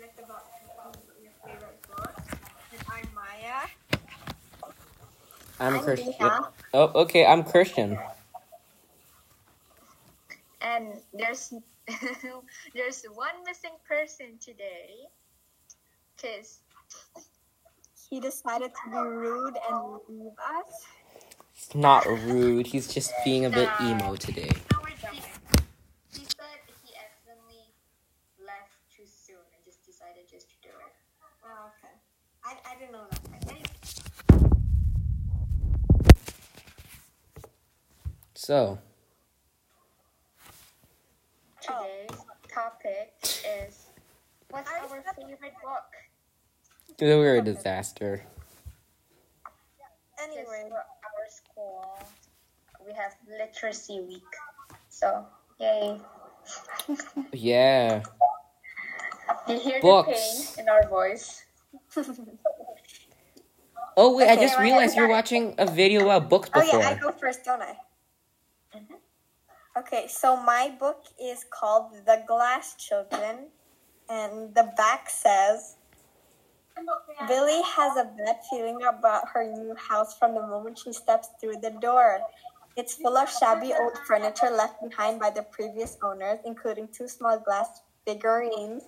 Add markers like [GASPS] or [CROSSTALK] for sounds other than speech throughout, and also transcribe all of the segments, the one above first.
subject about your favorite book. And I'm Maya. I'm I'm Christian. Neha. Oh, okay. I'm Christian. And there's [LAUGHS] there's one missing person today. Cause He decided to be rude and leave us. He's not rude. He's just being a bit emo today. he, he said he accidentally left too soon and just just to do it. Oh, okay. I, I didn't know that. Anyway, So, Today's topic is what's I our favorite book? we're a disaster. Anyway, for our school, we have literacy week. So, yay. Yeah. [LAUGHS] You hear Books. the pain in our voice. [LAUGHS] Oh wait, I just well, realized you're watching a video about books before. oh yeah, I go first, don't I? Mhm. Okay, so my book is called The Glass Children, and the back says Billy has a bad feeling about her new house from the moment she steps through the door. It's full of shabby old furniture left behind by the previous owners, including two small glass figurines.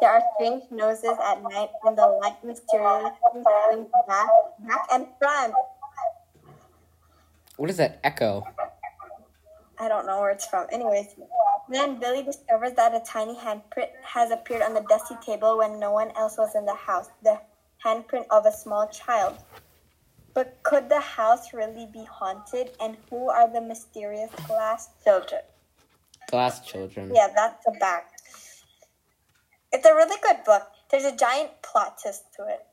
There are strange noses at night, and the light mysteriously swings back, back and front. What is that echo? I don't know where it's from. Anyways, then Billy discovers that a tiny handprint has appeared on the dusty table when no one else was in the house. The handprint of a small child. But could the house really be haunted? And who are the mysterious glass children? Glass children. Yeah, that's the back. It's a really good book. There's a giant plot twist to it,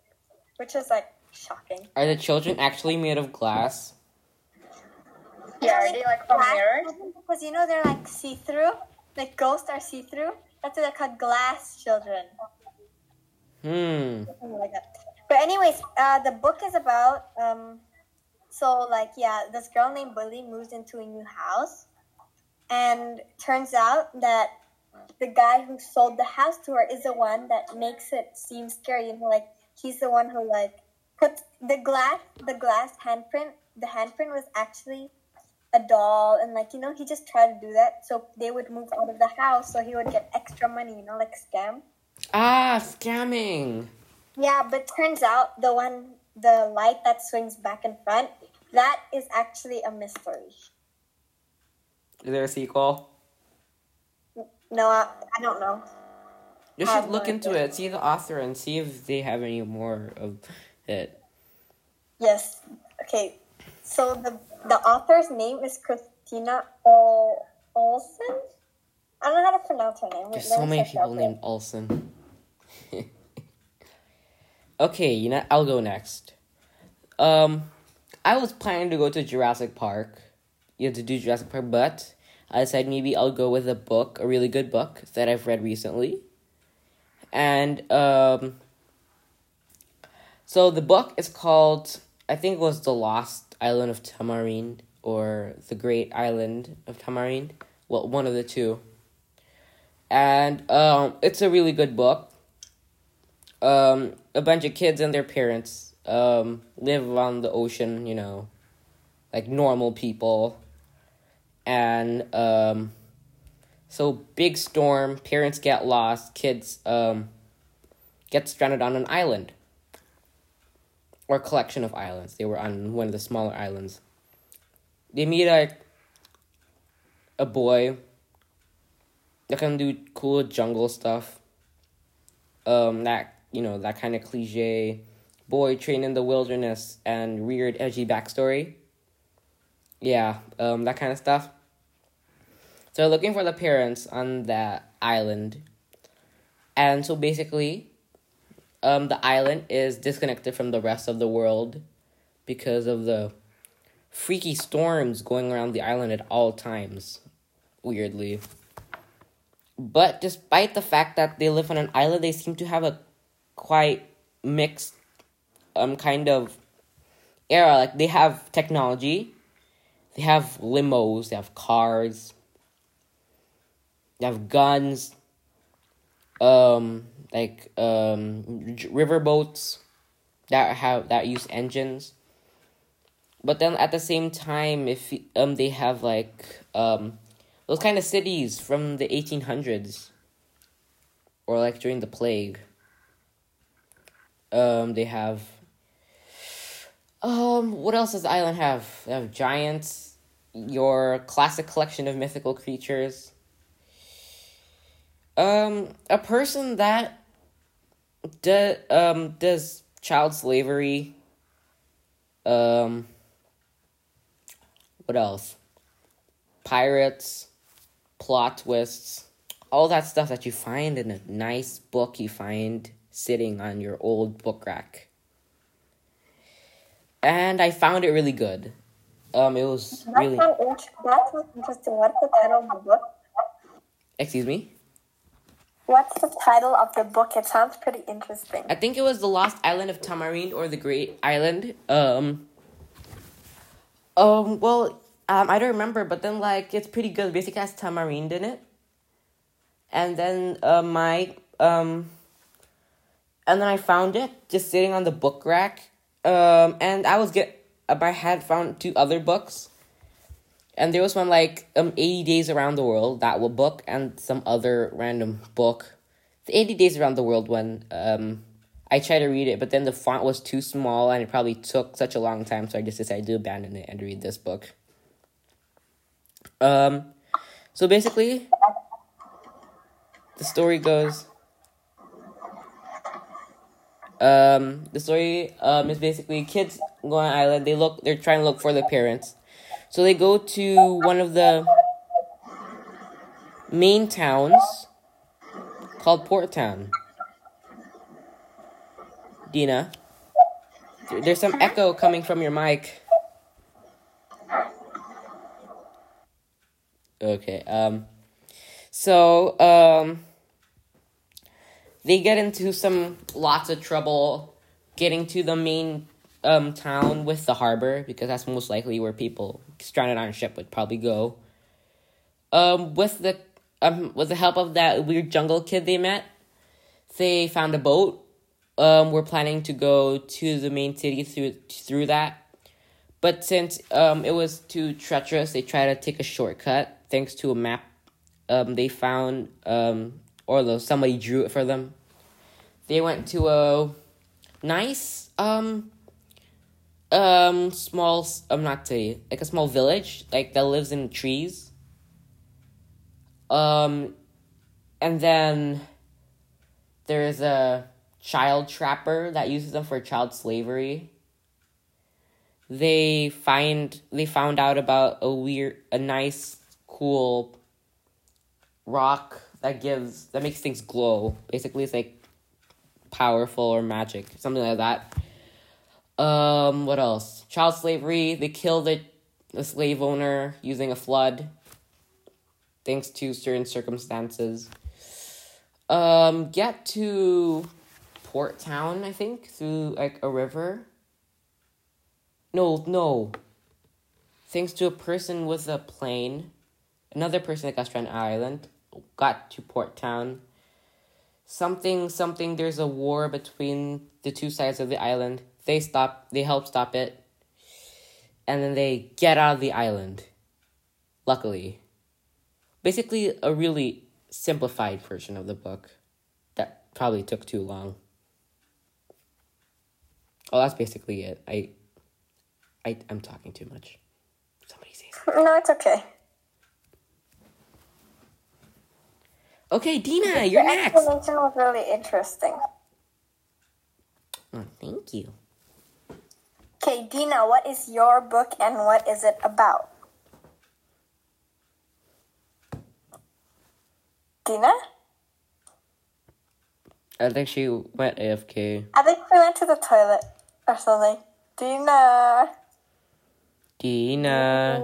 which is like shocking. Are the children actually made of glass? Yeah, are they like from mirrors? Because you know they're like see through. Like ghosts are see through. That's why they're called glass children. Hmm. like. But anyways, uh, the book is about um, so like yeah, this girl named Billy moves into a new house, and turns out that the guy who sold the house to her is the one that makes it seem scary. Know, like he's the one who like puts the glass the glass handprint. The handprint was actually a doll, and like you know, he just tried to do that so they would move out of the house, so he would get extra money. You know, like scam. Ah, scamming. Yeah, but turns out the one, the light that swings back and front, that is actually a mystery. Is there a sequel? No, I, I don't know. You should look into it, see the author, and see if they have any more of it. Yes. Okay. So the the author's name is Kristina Ol- Olsen. I don't know how to pronounce her name. There's so many people named Olsen. [LAUGHS] okay, you know, I'll go next. Um, I was planning to go to Jurassic Park. You have to do Jurassic Park, but I decided maybe I'll go with a book, a really good book that I've read recently. And um, so the book is called, I think it was The Lost Island of Tamarind or The Great Island of Tamarind. Well, one of the two and um, it's a really good book. Um, a bunch of kids and their parents um, live on the ocean, you know, like normal people, and um, so big storm, parents get lost, kids um, get stranded on an island or collection of islands. They were on one of the smaller islands. They meet a a boy that can do cool jungle stuff. Um, that you know that kind of cliche boy trained in the wilderness and weird edgy backstory. Yeah, um, that kind of stuff. So looking for the parents on that island, and so basically, um, the island is disconnected from the rest of the world because of the freaky storms going around the island at all times. Weirdly. But despite the fact that they live on an island, they seem to have a quite mixed um kind of era. Like they have technology, they have limos, they have cars, they have guns, um, like um j- river boats that have that use engines. But then at the same time, if um they have like um those kind of cities from the eighteen hundreds, or like during the plague. Um, they have. Um, what else does island have? They have giants, your classic collection of mythical creatures. Um, a person that do, um does child slavery. Um, what else? Pirates, plot twists, all that stuff that you find in a nice book you find sitting on your old book rack. And I found it really good. Um, it was That really. that sounds interesting. What's the title of the book? Excuse me. What's the title of the book? It sounds pretty interesting. I think it was the Lost Island of Tamarind or the Great Island. Um. Um. Well, um, I don't remember, but then like it's pretty good. Basically, has tamarind in it. And then uh, my um. And then I found it just sitting on the book rack. Um, and I was get. I had found two other books. And there was one like um 80 days around the world that book and some other random book. The 80 days around the world one um I tried to read it but then the font was too small and it probably took such a long time so I just decided to abandon it and read this book. Um so basically the story goes um the story um is basically kids go on an island they look they're trying to look for their parents so they go to one of the main towns called Port Town. Dina, there's some echo coming from your mic. Okay, um, so, um, they get into some lots of trouble getting to the main um town with the harbor because that's most likely where people stranded on a ship would probably go. Um, with the um with the help of that weird jungle kid they met, they found a boat. Um, we're planning to go to the main city through through that, but since um it was too treacherous, they tried to take a shortcut. Thanks to a map, um they found um or somebody drew it for them. They went to a nice um um small i'm not say like a small village like that lives in trees. Um and then there's a child trapper that uses them for child slavery. They find they found out about a weird a nice cool rock that gives that makes things glow. Basically it's like powerful or magic something like that um, what else? Child slavery. They killed the the slave owner using a flood. Thanks to certain circumstances. Um, get to Port Town, I think, through like a river. No, no. Thanks to a person with a plane, another person that got stranded on an island, got to Port Town. Something, something. There's a war between the two sides of the island they stop they help stop it. And then they get out of the island. Luckily. Basically a really simplified version of the book that probably took too long. Oh that's basically it. I i i'm talking too much. Somebody say something. No, it's okay. okay dina you're the next. explanation was really interesting. oh, thank you Okay, Dina, what is your book and what is it about? Dina? i think she went afk I think we went to the toilet or something. Dina. dina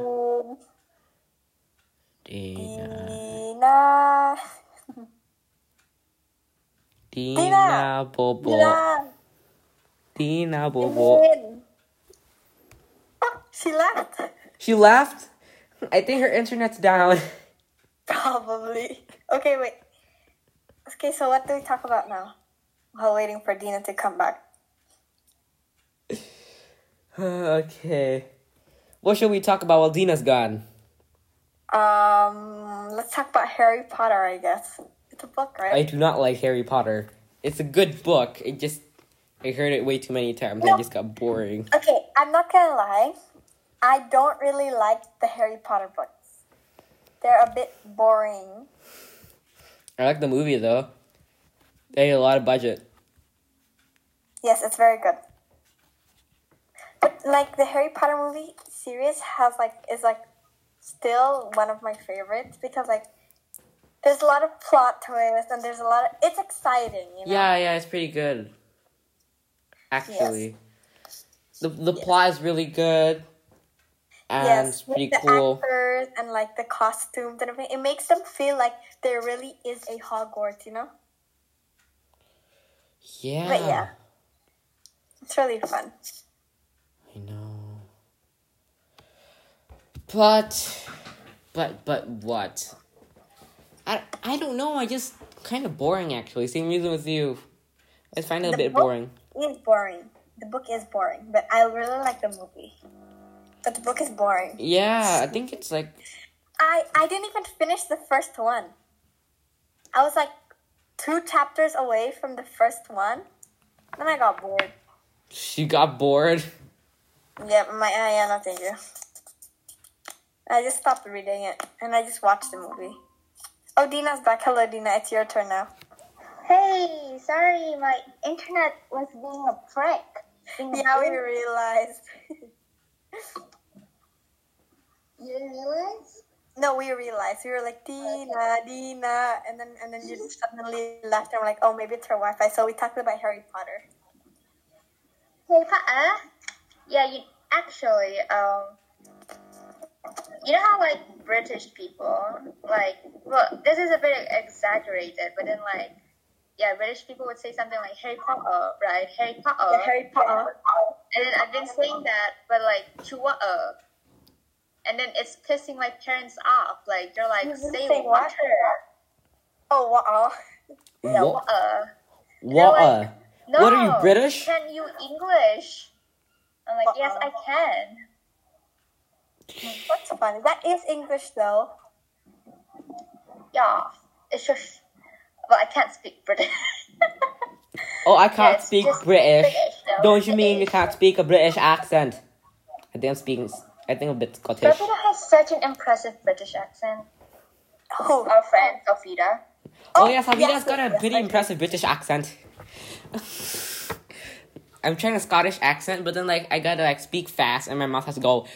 dina Dina. dina bobo Dina. dina bobo Din. She left. She left? I think her internet's down. Probably. Okay, wait. Okay, so what do we talk about now? while waiting for Dina to come back. [SIGHS] okay. What should we talk about while Dina's gone? Um, let's talk about Harry Potter. I guess it's a book, right? I do not like Harry Potter. It's a good book. It just I heard it way too many times. No. I just got boring. Okay, I'm not gonna lie. I don't really like the Harry Potter books. They're a bit boring. I like the movie though. They had a lot of budget. Yes, it's very good. But like the Harry Potter movie series has like is like still one of my favorites because like there's a lot of plot twists and there's a lot of it's exciting, you know. Yeah, yeah, it's pretty good. Actually, the the plot is really good, and it's with the cool. actors and like the costumes and everything. It makes them feel like there really is a Hogwarts, you know? Yeah, But yeah. It's really fun. I know. But, but, but what? I, I don't know. I just kind of boring actually. Same reason with you. I find it a bit boring. It's boring. The book is boring, but I really like the movie. But the book is boring. Yeah, I think it's like I I didn't even finish the first one. I was like two chapters away from the first one. Then I got bored. she got bored. Yeah, my I yeah, no thank you. I just stopped reading it and I just watched the movie. Oh, Dina's back. Hello, Dina. It's your turn now. Hey, sorry, my internet was being a prick. Being a Yeah, we realized. [LAUGHS] You didn't realize? no, we realized. We were like Dina, Dina, and then and then you just suddenly left, and we're like, oh, maybe it's her Wi-Fi. So we talked about Harry Potter. Hey, Pa. Yeah, you actually, um, you know how like British people, like, well, this is a bit exaggerated, but then like, yeah, British people would say something like Harry Potter, right? Harry Potter. Yeah, Harry Potter. And then I've been saying that, but like, chua. And then it's pissing my parents off. Like, they're like, You've say saying what? water. Oh wow. [LAUGHS] Yeah, What? water. What? like, uh, No, What are you, British? Can you English? I'm like, yes, I can. That's funny. That is English though. Yeah, it's just, well, I can't speak British. Oh, I can't it's speak British. British, though. Don't you mean you can't speak a British accent? I think I'm speaking. I think a bit Scottish. Sofita has such an impressive British accent. Oh, Our friend Sofita. Oh yeah, Savita's yes, got a pretty impressive British accent. [LAUGHS] I'm trying a Scottish accent, but then like I gotta like speak fast, and my mouth has to go,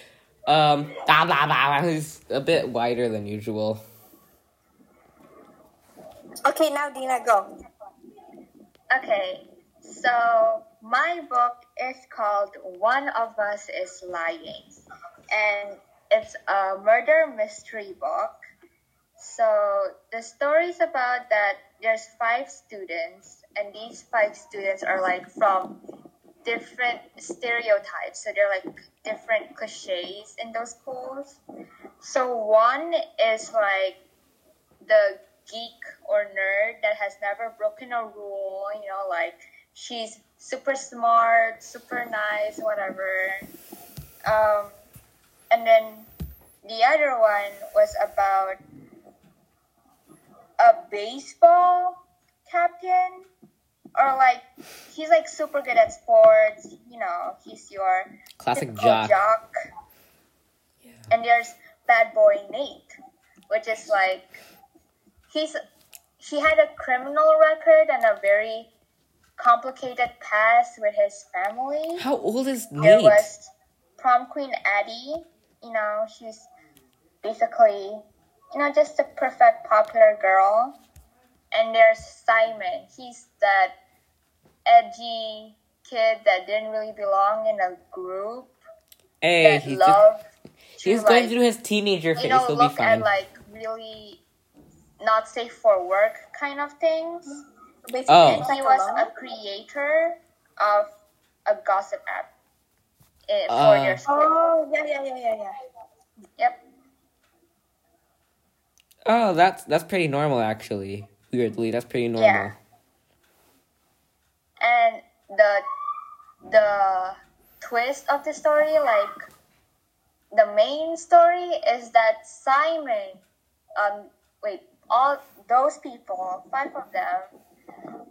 um, blah blah. blah. It's a bit wider than usual. Okay, now Dina, go. Okay, so my book is called One of Us is Lying, and it's a murder mystery book. So the story is about that there's five students, and these five students are like from different stereotypes. So they're like different cliches in those schools. So one is like the geek or nerd that has never broken a rule, you know, like she's super smart, super nice, whatever. Um, and then the other one was about a baseball captain or like he's like super good at sports, you know, he's your Classic typical jock. jock. And there's bad boy Nate, which is like he's he had a criminal record and a very complicated past with his family. How old is There Nate? was prom queen Addie. You know, she's basically you know just a perfect popular girl. And there's Simon. He's that edgy kid that didn't really belong in a group Hey, he's just, to, going through his teenager phase. you know, He'll be look at like really not safe for work kind of things. Basically, Oh. He was a creator of a gossip app eh, for Uh. their school. Oh, yeah, yeah, yeah, yeah, yeah. Yep. Oh, that's that's pretty normal actually. Weirdly, that's pretty normal. Yeah. And the the twist of the story, like the main story is that Simon, um, wait, all those people, five of them,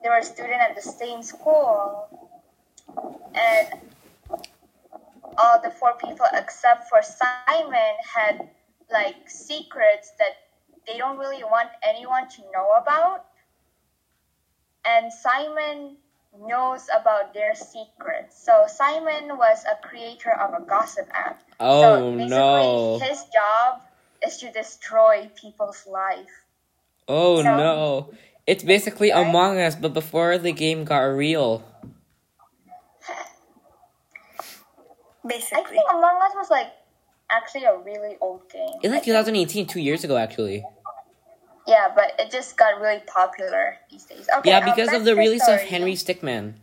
they were student at the same school, and all the four people except for Simon had like secrets that they don't really want anyone to know about. And Simon knows about their secrets. So Simon was a creator of a gossip app. Oh so basically no. his job is to destroy people's life. Oh So- no. It's basically Right? Among Us, but before the game got real. I think Among Us was like actually a really old game. It's like 2018, two years ago actually. Yeah, but it just got really popular these days. Okay, Yeah, um, because back of the to release of. Henry Stickmin.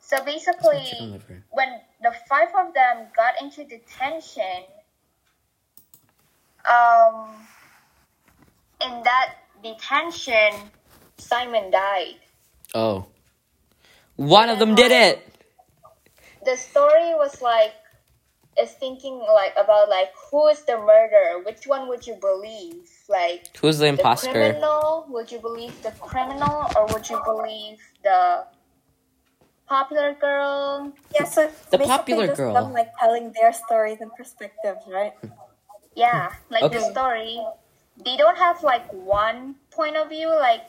So basically, when the five of them got into detention, um, in that detention, Simon died. Oh. One of them did it! The story was like, is thinking like about like who is the murderer? Which one would you believe? Like Who's the the criminal? Would you believe the criminal, or would you believe the popular girl? Yeah, so The popular just girl. them like telling their stories and perspectives, right? Yeah, like the story. They don't have like one point of view. Like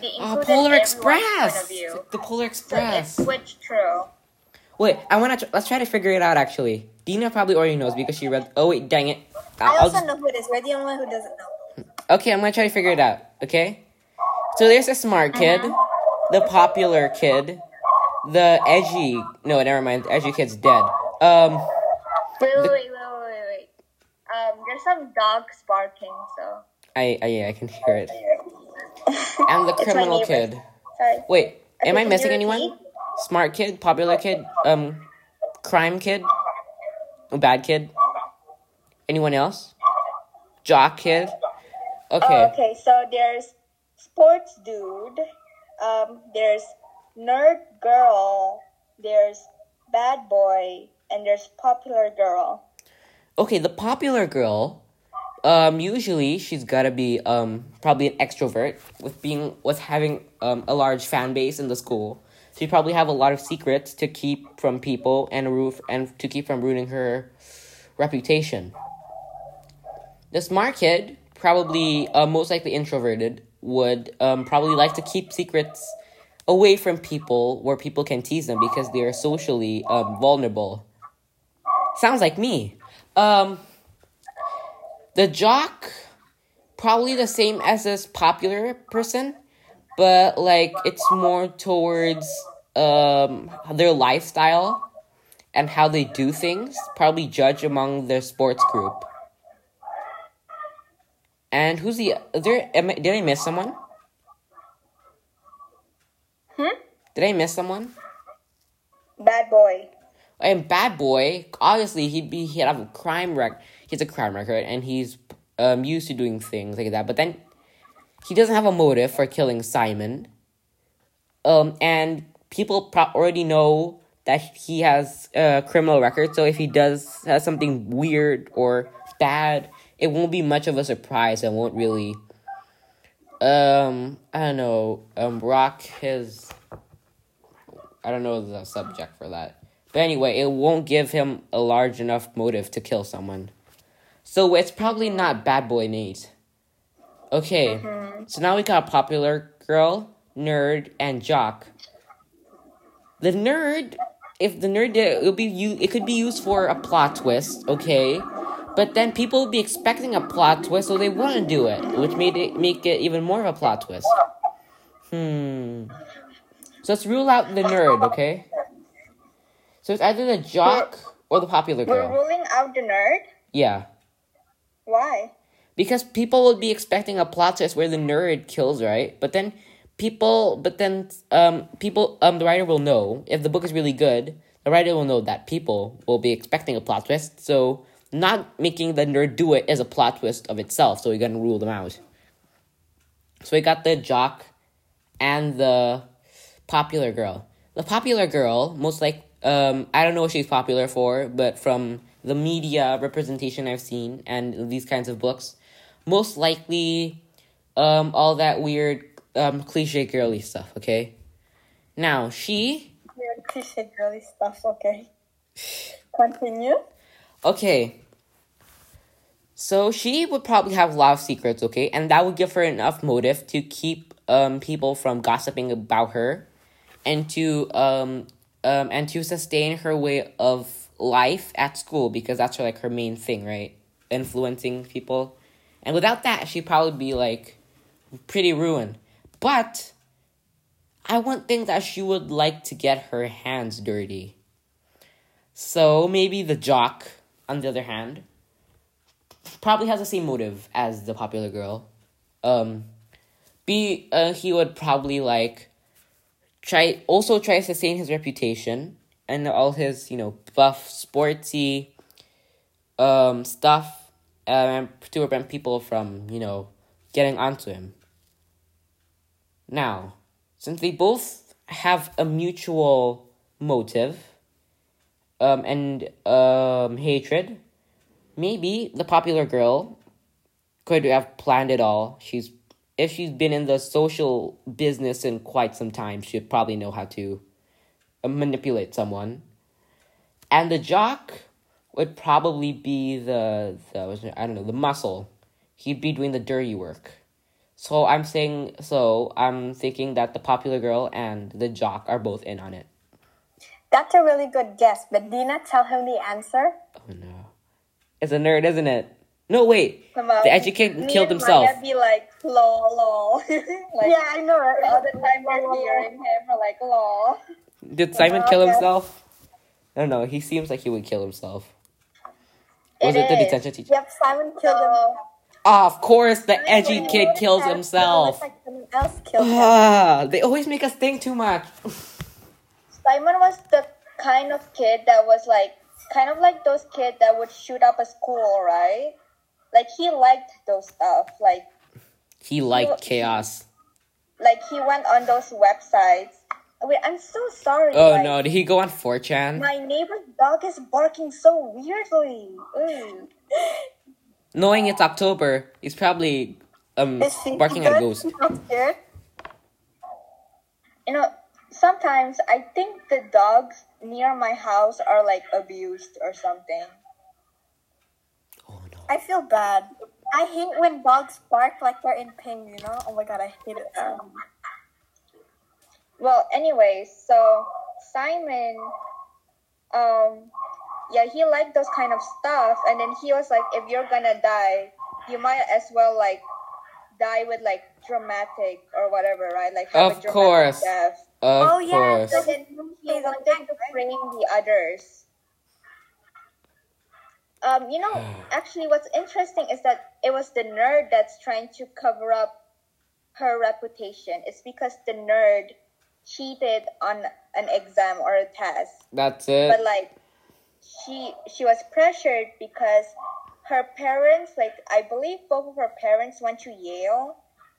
they Oh, Polar everyone's point Express! of view. The Polar So it Express. switched through. Wait, I wanna. Tr- let's try to figure it out. Actually, Dina probably already knows because she read. Oh wait, dang it! I I'll- I'll also just- know who it is. We're the only one who doesn't know. okay, I'm gonna try to figure it out. Okay, so there's a smart kid, the popular kid, the edgy. No, never mind. The edgy kid's dead. Um, Wait, wait, wait, wait, wait, wait, wait. Um, there's some dogs barking. So I, I yeah, I can hear it. [LAUGHS] I'm the criminal kid. sorry. Wait, am I missing anyone? Smart kid, popular kid, um, crime kid, bad kid. Anyone else? Jock kid. Okay. Oh, okay. So there's sports dude. Um, there's nerd girl. There's bad boy, and there's popular girl. Okay, the popular girl, um, usually she's gotta be um probably an extrovert with being with having um a large fan base in the school. She probably have a lot of secrets to keep from people and roof and to keep from ruining her reputation. The smart kid, probably uh, most likely introverted, would um probably like to keep secrets away from people where people can tease them because they are socially um vulnerable. Sounds like me. Um, the jock, probably the same as this popular person, but like it's more towards um their lifestyle and how they do things. Probably judge among their sports group. And who's the? Am did I miss someone? Hmm? Did I miss someone? Bad boy. And bad boy, obviously he'd be he'd have a crime rec. He's a crime record, and he's um used to doing things like that. But then he doesn't have a motive for killing Simon. Um, and people pro- already know that he has a criminal record. So if he does has something weird or bad, it won't be much of a surprise. and won't really. Um, I don't know. Um, rock his. I don't know the subject for that. But anyway, it won't give him a large enough motive to kill someone. So it's probably not Bad Boy Nate. Okay, so now we got popular girl, nerd, and jock. The nerd, if the nerd did it, would be you. It could be used for a plot twist, okay. But then people would be expecting a plot twist, so they wouldn't do it, which made it make it even more of a plot twist. Hmm. So let's rule out the nerd, okay? So it's either the jock or the popular girl. We're ruling out the nerd. Yeah. Why? Because people would be expecting a plot twist where the nerd kills, right? But then people but then um people um the writer will know if the book is really good, the writer will know that people will be expecting a plot twist. So not making the nerd do it is a plot twist of itself, so we're gonna rule them out. So we got the jock and the popular girl. the popular girl, most like um, I don't know what she's popular for, but from the media representation I've seen and these kinds of books, most likely um, all that weird um, cliche girly stuff. Okay, now she Weird cliche girly stuff. Okay. Continue. Okay. So she would probably have a lot of secrets, okay? And that would give her enough motive to keep um people from gossiping about her and to um um and to sustain her way of life at school because that's her like her main thing, right? Influencing people. And without that, she'd probably be like pretty ruined. But I wouldn't think that she would like to get her hands dirty. So maybe the jock, on the other hand, probably has the same motive as the popular girl. Um, be uh, he would probably like try also try to sustain his reputation and all his you know buff sportsy um stuff um to prevent people from you know getting onto him. Now, since they both have a mutual motive um, and um, hatred, maybe the popular girl could have planned it all. She's if she's been in the social business in quite some time, she'd probably know how to uh, manipulate someone. And the jock would probably be the the I don't know the muscle. He'd be doing the dirty work. So I'm saying so I'm thinking that the popular girl and the jock are both in on it. That's a really good guess, but did not tell him the answer? Oh no. It's a nerd, isn't it? No, wait. Come. The educate killed himself. Maya be like, lol, lol. [LAUGHS] like, yeah, I know, right? all the time we're hearing him, we're like, lol. Did Simon kill himself? I don't know. He seems like he would kill himself. Was it, It the detention teacher? Yep, Simon killed him. So, Ah, of course, the edgy kid kills himself. Like someone else killed him. Ah, they always make us think too much. Simon was the kind of kid that was like, kind of like those kids that would shoot up a school, right? Like he liked those stuff. Like, He liked chaos. like he went on those websites. Wait, I'm so sorry. Oh like, no, did he go on 4chan? My neighbor's dog is barking so weirdly. Ooh. Knowing it's October, he's probably um barking at. [LAUGHS] Not scared? You know, sometimes I think the dogs near my house are like abused or something. Oh no. I feel bad. I hate when dogs bark like they're in pain, you know? Oh my god, I hate it. Um, Well, anyways, so Simon, um, yeah, he liked those kind of stuff, and then he was like, if you're gonna die, you might as well like die with like dramatic or whatever, right? Like have Of a dramatic course. death. Of Oh, yeah, course. So then he He's a wanted to right? frame the others. Um, you know, [SIGHS] actually, what's interesting is that it was the nerd that's trying to cover up her reputation. It's because the nerd cheated on an exam or a test, That's it. but like she she was pressured because her parents, like I believe both of her parents went to Yale,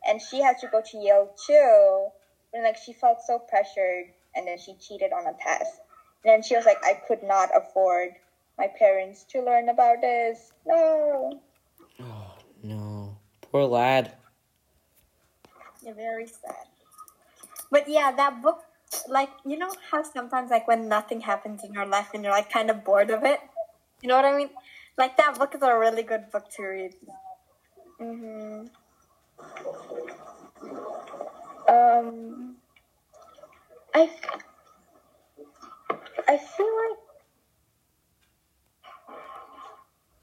and she had to go to Yale too. And like she felt so pressured, and then she cheated on a test. And then she was like, I could not afford my parents to learn about this. No. Oh no. Poor lad. yeah, very sad. But yeah, that book, like, you know how sometimes, like, when nothing happens in your life and you're, like, kind of bored of it? You know what I mean? Like, that book is a really good book to read. hmm Um, I, I feel like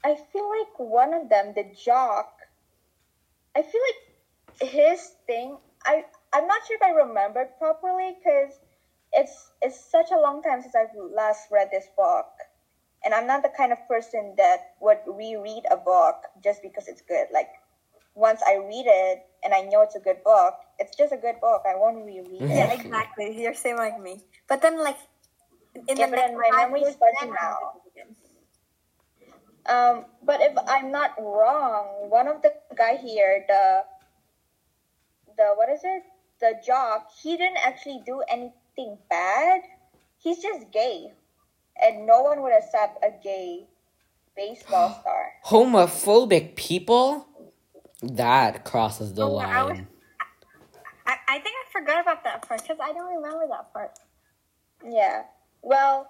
I feel like one of them, the jock. I feel like his thing. I I'm not sure if I remembered properly because it's it's such a long time since I've last read this book, and I'm not the kind of person that would reread a book just because it's good. Like once I read it and I know it's a good book, it's just a good book. I won't reread it. Yeah, exactly. You're same like me. But then, like, in Yeah, the but my memory is fuzzy now. I'll read it again. Um, but if I'm not wrong, one of the guy here, the the what is it? The jock, he didn't actually do anything bad. He's just gay, and no one would accept a gay baseball [GASPS] star. Homophobic people? That crosses the Oh, I was- line. I, I think I forgot about that part because I don't remember that part. Yeah. Well,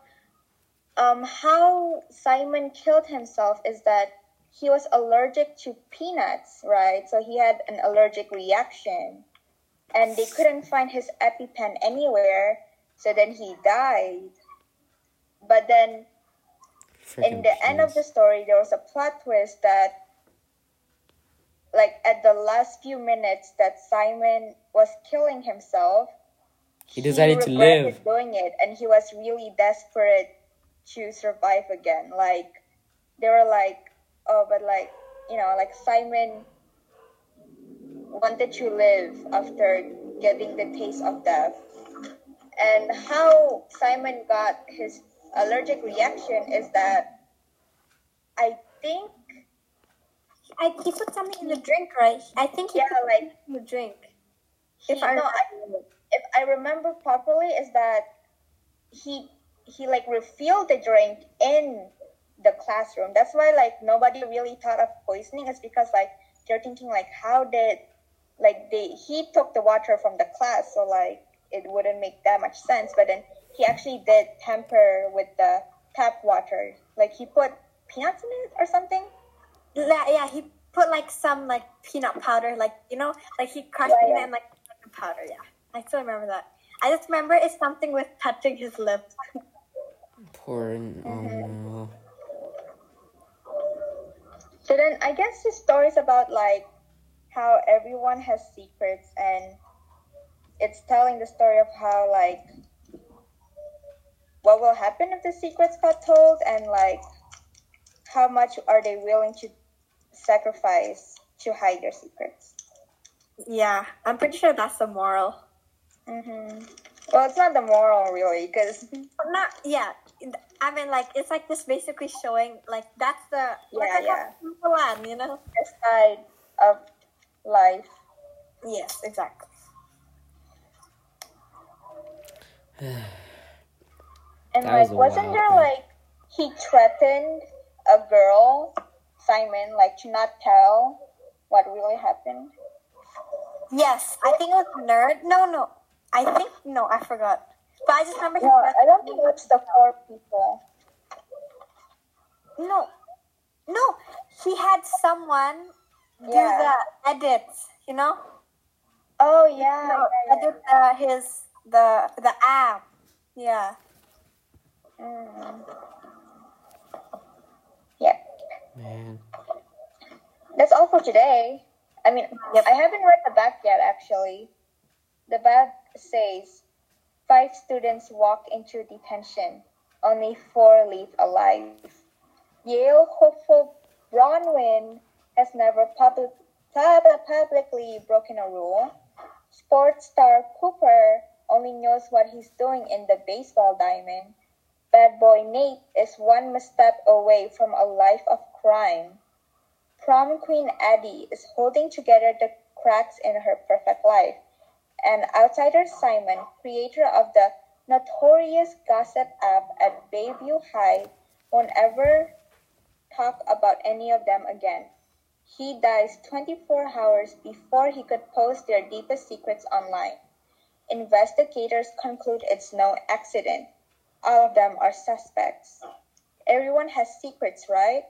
um, how Simon killed himself is that he was allergic to peanuts, right? So he had an allergic reaction, and they couldn't find his EpiPen anywhere. So then he died. But then in Freaking the end of the story, there was a plot twist that, like, at the last few minutes that Simon was killing himself, He decided to live. doing it, and he was really desperate to survive again. Like, they were like, oh, but like, you know, like Simon wanted to live after getting the taste of death. And how Simon got his allergic reaction is that I think, I, he put something in the drink, right? I think he yeah, put like, something in the drink. he, If I no, I, if I remember properly, is that he he like refilled the drink in the classroom. That's why like nobody really thought of poisoning. Is because like they're thinking like how did like they he took the water from the class, so like it wouldn't make that much sense. But then he actually did tamper with the tap water. Like he put peanuts in it or something. Yeah, yeah, he put like some like peanut powder, like you know, like he crushed Yeah, peanut yeah. and like peanut powder. Yeah, I still remember that. I just remember it's something with touching his lips. Poor. Oh mm-hmm. no. So then I guess the story is about like how everyone has secrets and it's telling the story of how like what will happen if the secrets got told and like how much are they willing to sacrifice to hide their secrets. Yeah, I'm pretty sure that's the moral. hmm Well, it's not the moral really because [LAUGHS] not yeah. I mean, like it's like just basically showing like that's the Yeah, I yeah. one, you know. the side of life. Yes, exactly. [SIGHS] And That like, was wasn't there thing. like he threatened a girl, Simon, like to not tell what really happened? Yes, I think it was nerd. No, no, I think no, I forgot. But I just remember. No, said- I don't think it's the four people. No, no, he had someone do Yeah. the edits. You know, Oh yeah, no, yeah, yeah. edit uh, his the the app. Yeah. Mm. Yeah, Man. that's all for today. I mean, Yep. I haven't read the back yet. Actually, the back says five students walk into detention, only four leave alive. Yale hopeful Bronwyn has never public, pub- publicly broken a rule. Sports star Cooper only knows what he's doing in the baseball diamond. Bad boy Nate is one misstep away from a life of crime. Prom queen Addie is holding together the cracks in her perfect life. And outsider Simon, creator of the notorious gossip app at Bayview High, won't ever talk about any of them again. He dies 24 hours before he could post their deepest secrets online. Investigators conclude it's no accident. All of them are suspects. Everyone has secrets, right?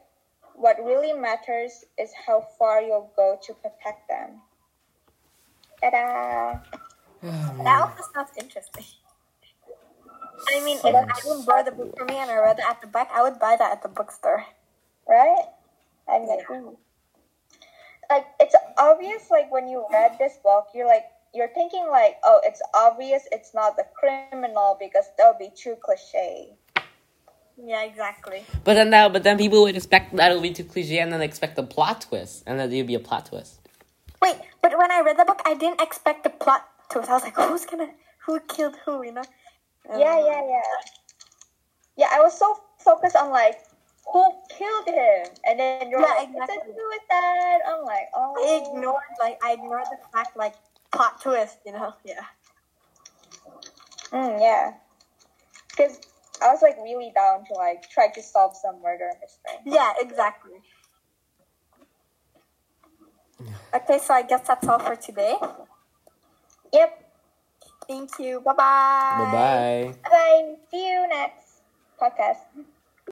What really matters is how far you'll go to protect them. Ta-da! [SIGHS] That also sounds interesting. I mean, if I didn't borrow the book for me and I read it at the back, I would buy that at the bookstore. Right? I'm like, ooh. Like, it's obvious, like, when you read this book, you're like, you're thinking, like, oh, it's obvious it's not the criminal because that would be too cliche. Yeah, exactly. But then that, but then people would expect that it'll be too cliche, and then expect a plot twist, and then there'd be a plot twist. Wait, but when I read the book, I didn't expect the plot twist. I was like, [LAUGHS] who's gonna, who killed who, you know? Yeah, yeah, yeah. Yeah, I was so focused on, like, who killed him? And then you're Yeah, like, exactly. it's a suicide. I'm like, oh. I ignored, like, I ignored the fact, like, plot twist, you know? Yeah. Mm, yeah. Because I was like really down to like try to solve some murder mystery. Yeah, exactly. Okay, so I guess that's all for today. Yep. Thank you. Bye bye. Bye bye. Bye. See you next podcast.